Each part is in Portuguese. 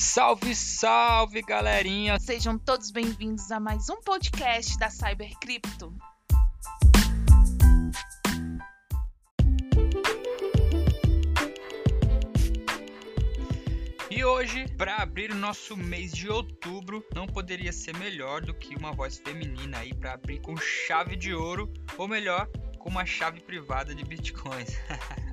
Salve, salve, galerinha! Sejam todos bem-vindos a mais um podcast da Cyber Crypto. E hoje, para abrir o nosso mês de outubro, não poderia ser melhor do que uma voz feminina aí para abrir com chave de ouro, ou melhor, com uma chave privada de bitcoins.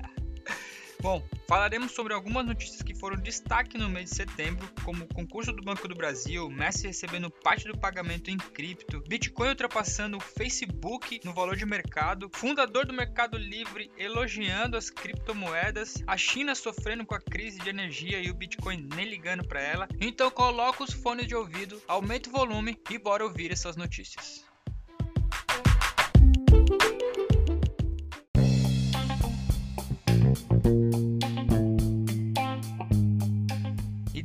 Bom, falaremos sobre algumas notícias que foram destaque no mês de setembro, como o concurso do Banco do Brasil, Messi recebendo parte do pagamento em cripto, Bitcoin ultrapassando o Facebook no valor de mercado, fundador do Mercado Livre elogiando as criptomoedas, a China sofrendo com a crise de energia e o Bitcoin nem ligando para ela. Então coloca os fones de ouvido, aumenta o volume e bora ouvir essas notícias. Thank you.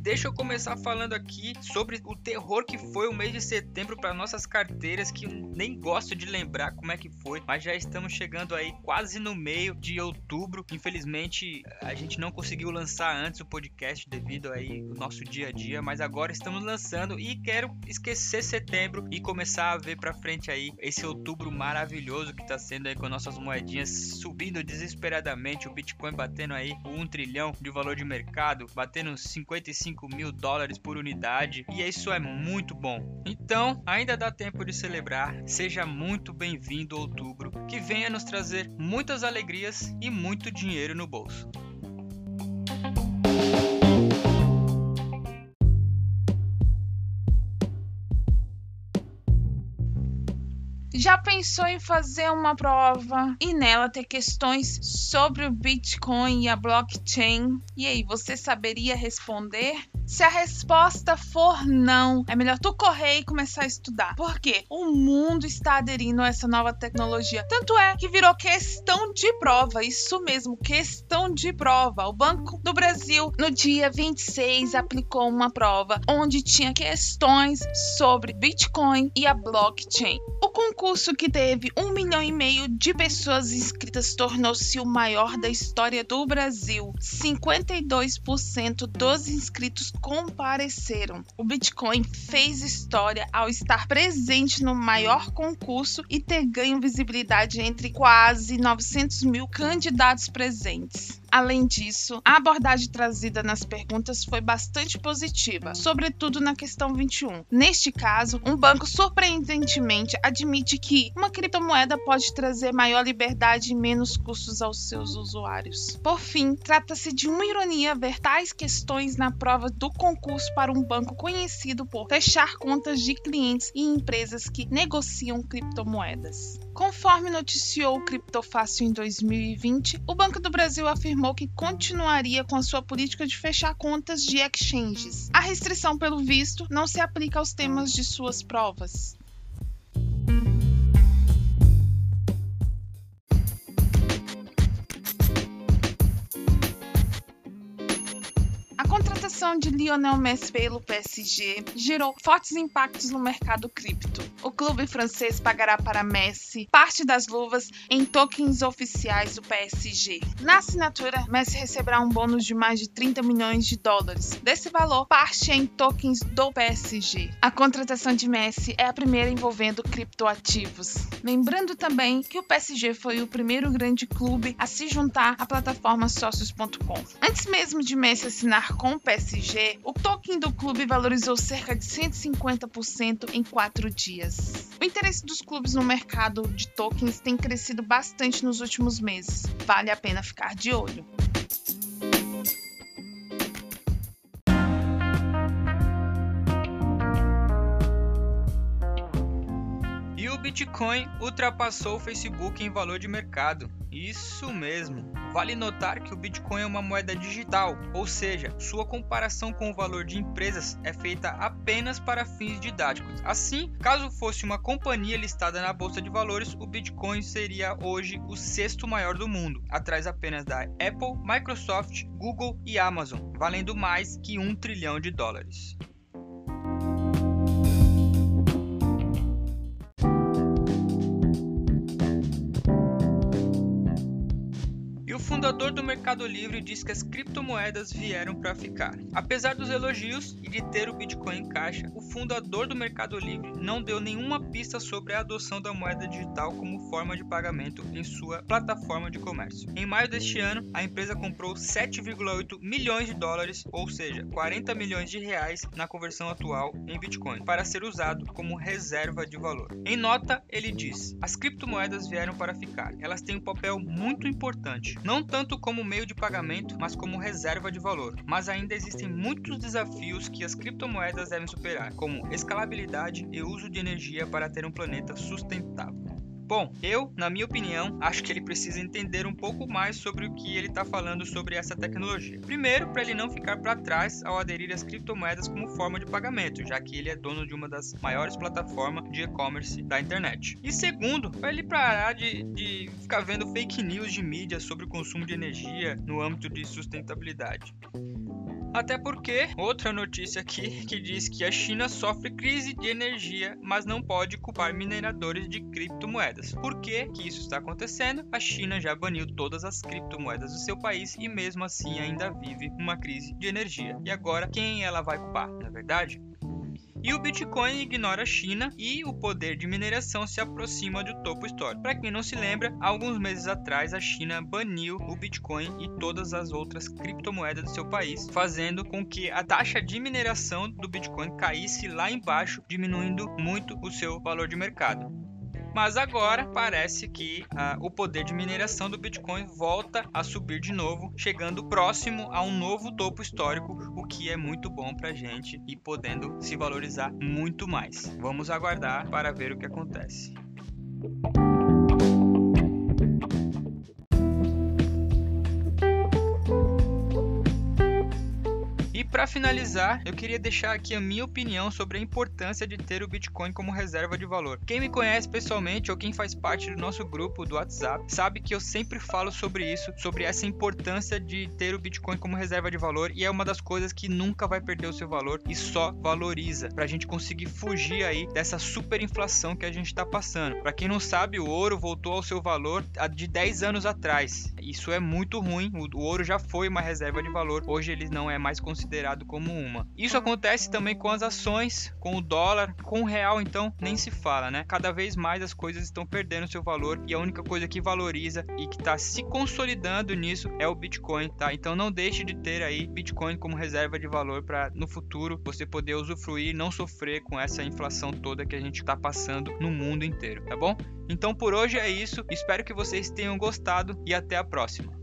Deixa eu começar falando aqui sobre o terror que foi o mês de setembro para nossas carteiras, que nem gosto de lembrar como é que foi, mas já estamos chegando aí quase no meio de outubro. Infelizmente, a gente não conseguiu lançar antes o podcast devido aí o nosso dia a dia, mas agora estamos lançando e quero esquecer setembro e começar a ver para frente aí esse outubro maravilhoso que tá sendo aí com nossas moedinhas subindo desesperadamente, o Bitcoin batendo aí 1 trilhão de valor de mercado, batendo 55 5 mil dólares por unidade e isso é muito bom. Então, ainda dá tempo de celebrar. Seja muito bem-vindo outubro, que venha nos trazer muitas alegrias e muito dinheiro no bolso. Já pensou em fazer uma prova e nela ter questões sobre o Bitcoin e a blockchain? E aí, você saberia responder? Se a resposta for não, é melhor tu correr e começar a estudar. Porque o mundo está aderindo a essa nova tecnologia. Tanto é que virou questão de prova. Isso mesmo, questão de prova. O Banco do Brasil, no dia 26, aplicou uma prova onde tinha questões sobre Bitcoin e a blockchain. O concurso que teve um milhão e meio de pessoas inscritas tornou-se o maior da história do Brasil. 52% dos inscritos compareceram. O Bitcoin fez história ao estar presente no maior concurso e ter ganho visibilidade entre quase 900 mil candidatos presentes. Além disso, a abordagem trazida nas perguntas foi bastante positiva, sobretudo na questão 21. Neste caso, um banco surpreendentemente admite que uma criptomoeda pode trazer maior liberdade e menos custos aos seus usuários. Por fim, trata-se de uma ironia ver tais questões na prova do concurso para um banco conhecido por fechar contas de clientes e empresas que negociam criptomoedas. Conforme noticiou o Criptofácil em 2020, o Banco do Brasil afirmou que continuaria com a sua política de fechar contas de exchanges. A restrição, pelo visto, não se aplica aos temas de suas provas. Contratação de Lionel Messi pelo PSG gerou fortes impactos no mercado cripto. O clube francês pagará para Messi parte das luvas em tokens oficiais do PSG. Na assinatura, Messi receberá um bônus de mais de 30 milhões de dólares. Desse valor, parte em tokens do PSG. A contratação de Messi é a primeira envolvendo criptoativos. Lembrando também que o PSG foi o primeiro grande clube a se juntar à plataforma Socios.com. Antes mesmo de Messi assinar com o PSG, o token do clube valorizou cerca de 150% em quatro dias. O interesse dos clubes no mercado de tokens tem crescido bastante nos últimos meses. Vale a pena ficar de olho. E o Bitcoin ultrapassou o Facebook em valor de mercado. Isso mesmo. Vale notar que o Bitcoin é uma moeda digital, ou seja, sua comparação com o valor de empresas é feita apenas para fins didáticos. Assim, caso fosse uma companhia listada na bolsa de valores, o Bitcoin seria hoje o sexto maior do mundo, atrás apenas da Apple, Microsoft, Google e Amazon, valendo mais que um trilhão de dólares. Fundador do Mercado Livre diz que as criptomoedas vieram para ficar. Apesar dos elogios e de ter o Bitcoin em caixa, o fundador do Mercado Livre não deu nenhuma pista sobre a adoção da moeda digital como forma de pagamento em sua plataforma de comércio. Em maio deste ano, a empresa comprou 7,8 milhões de dólares, ou seja, 40 milhões de reais na conversão atual em Bitcoin, para ser usado como reserva de valor. Em nota, ele diz: as criptomoedas vieram para ficar. Elas têm um papel muito importante, não tanto como meio de pagamento, mas como reserva de valor. Mas ainda existem muitos desafios que as criptomoedas devem superar, como escalabilidade e uso de energia para ter um planeta sustentável. Bom, eu, na minha opinião, acho que ele precisa entender um pouco mais sobre o que ele está falando sobre essa tecnologia. Primeiro, para ele não ficar para trás ao aderir às criptomoedas como forma de pagamento, já que ele é dono de uma das maiores plataformas de e-commerce da internet. E segundo, para ele parar de, de ficar vendo fake news de mídia sobre o consumo de energia no âmbito de sustentabilidade. Até porque, outra notícia aqui que diz que a China sofre crise de energia, mas não pode culpar mineradores de criptomoedas. Por que, que isso está acontecendo? A China já baniu todas as criptomoedas do seu país e mesmo assim ainda vive uma crise de energia. E agora quem ela vai culpar, na é verdade? E o Bitcoin ignora a China e o poder de mineração se aproxima do topo histórico. Para quem não se lembra, alguns meses atrás a China baniu o Bitcoin e todas as outras criptomoedas do seu país, fazendo com que a taxa de mineração do Bitcoin caísse lá embaixo, diminuindo muito o seu valor de mercado. Mas agora parece que ah, o poder de mineração do Bitcoin volta a subir de novo, chegando próximo a um novo topo histórico, o que é muito bom para a gente e podendo se valorizar muito mais. Vamos aguardar para ver o que acontece. Para finalizar, eu queria deixar aqui a minha opinião sobre a importância de ter o Bitcoin como reserva de valor. Quem me conhece pessoalmente ou quem faz parte do nosso grupo do WhatsApp sabe que eu sempre falo sobre isso, sobre essa importância de ter o Bitcoin como reserva de valor e é uma das coisas que nunca vai perder o seu valor e só valoriza para a gente conseguir fugir aí dessa superinflação que a gente está passando. Para quem não sabe, o ouro voltou ao seu valor de 10 anos atrás. Isso é muito ruim. O ouro já foi uma reserva de valor, hoje ele não é mais considerado considerado como uma. Isso acontece também com as ações, com o dólar, com o real, então nem se fala, né? Cada vez mais as coisas estão perdendo seu valor e a única coisa que valoriza e que está se consolidando nisso é o Bitcoin, tá? Então não deixe de ter aí Bitcoin como reserva de valor para no futuro você poder usufruir e não sofrer com essa inflação toda que a gente está passando no mundo inteiro, tá bom? Então por hoje é isso. Espero que vocês tenham gostado e até a próxima.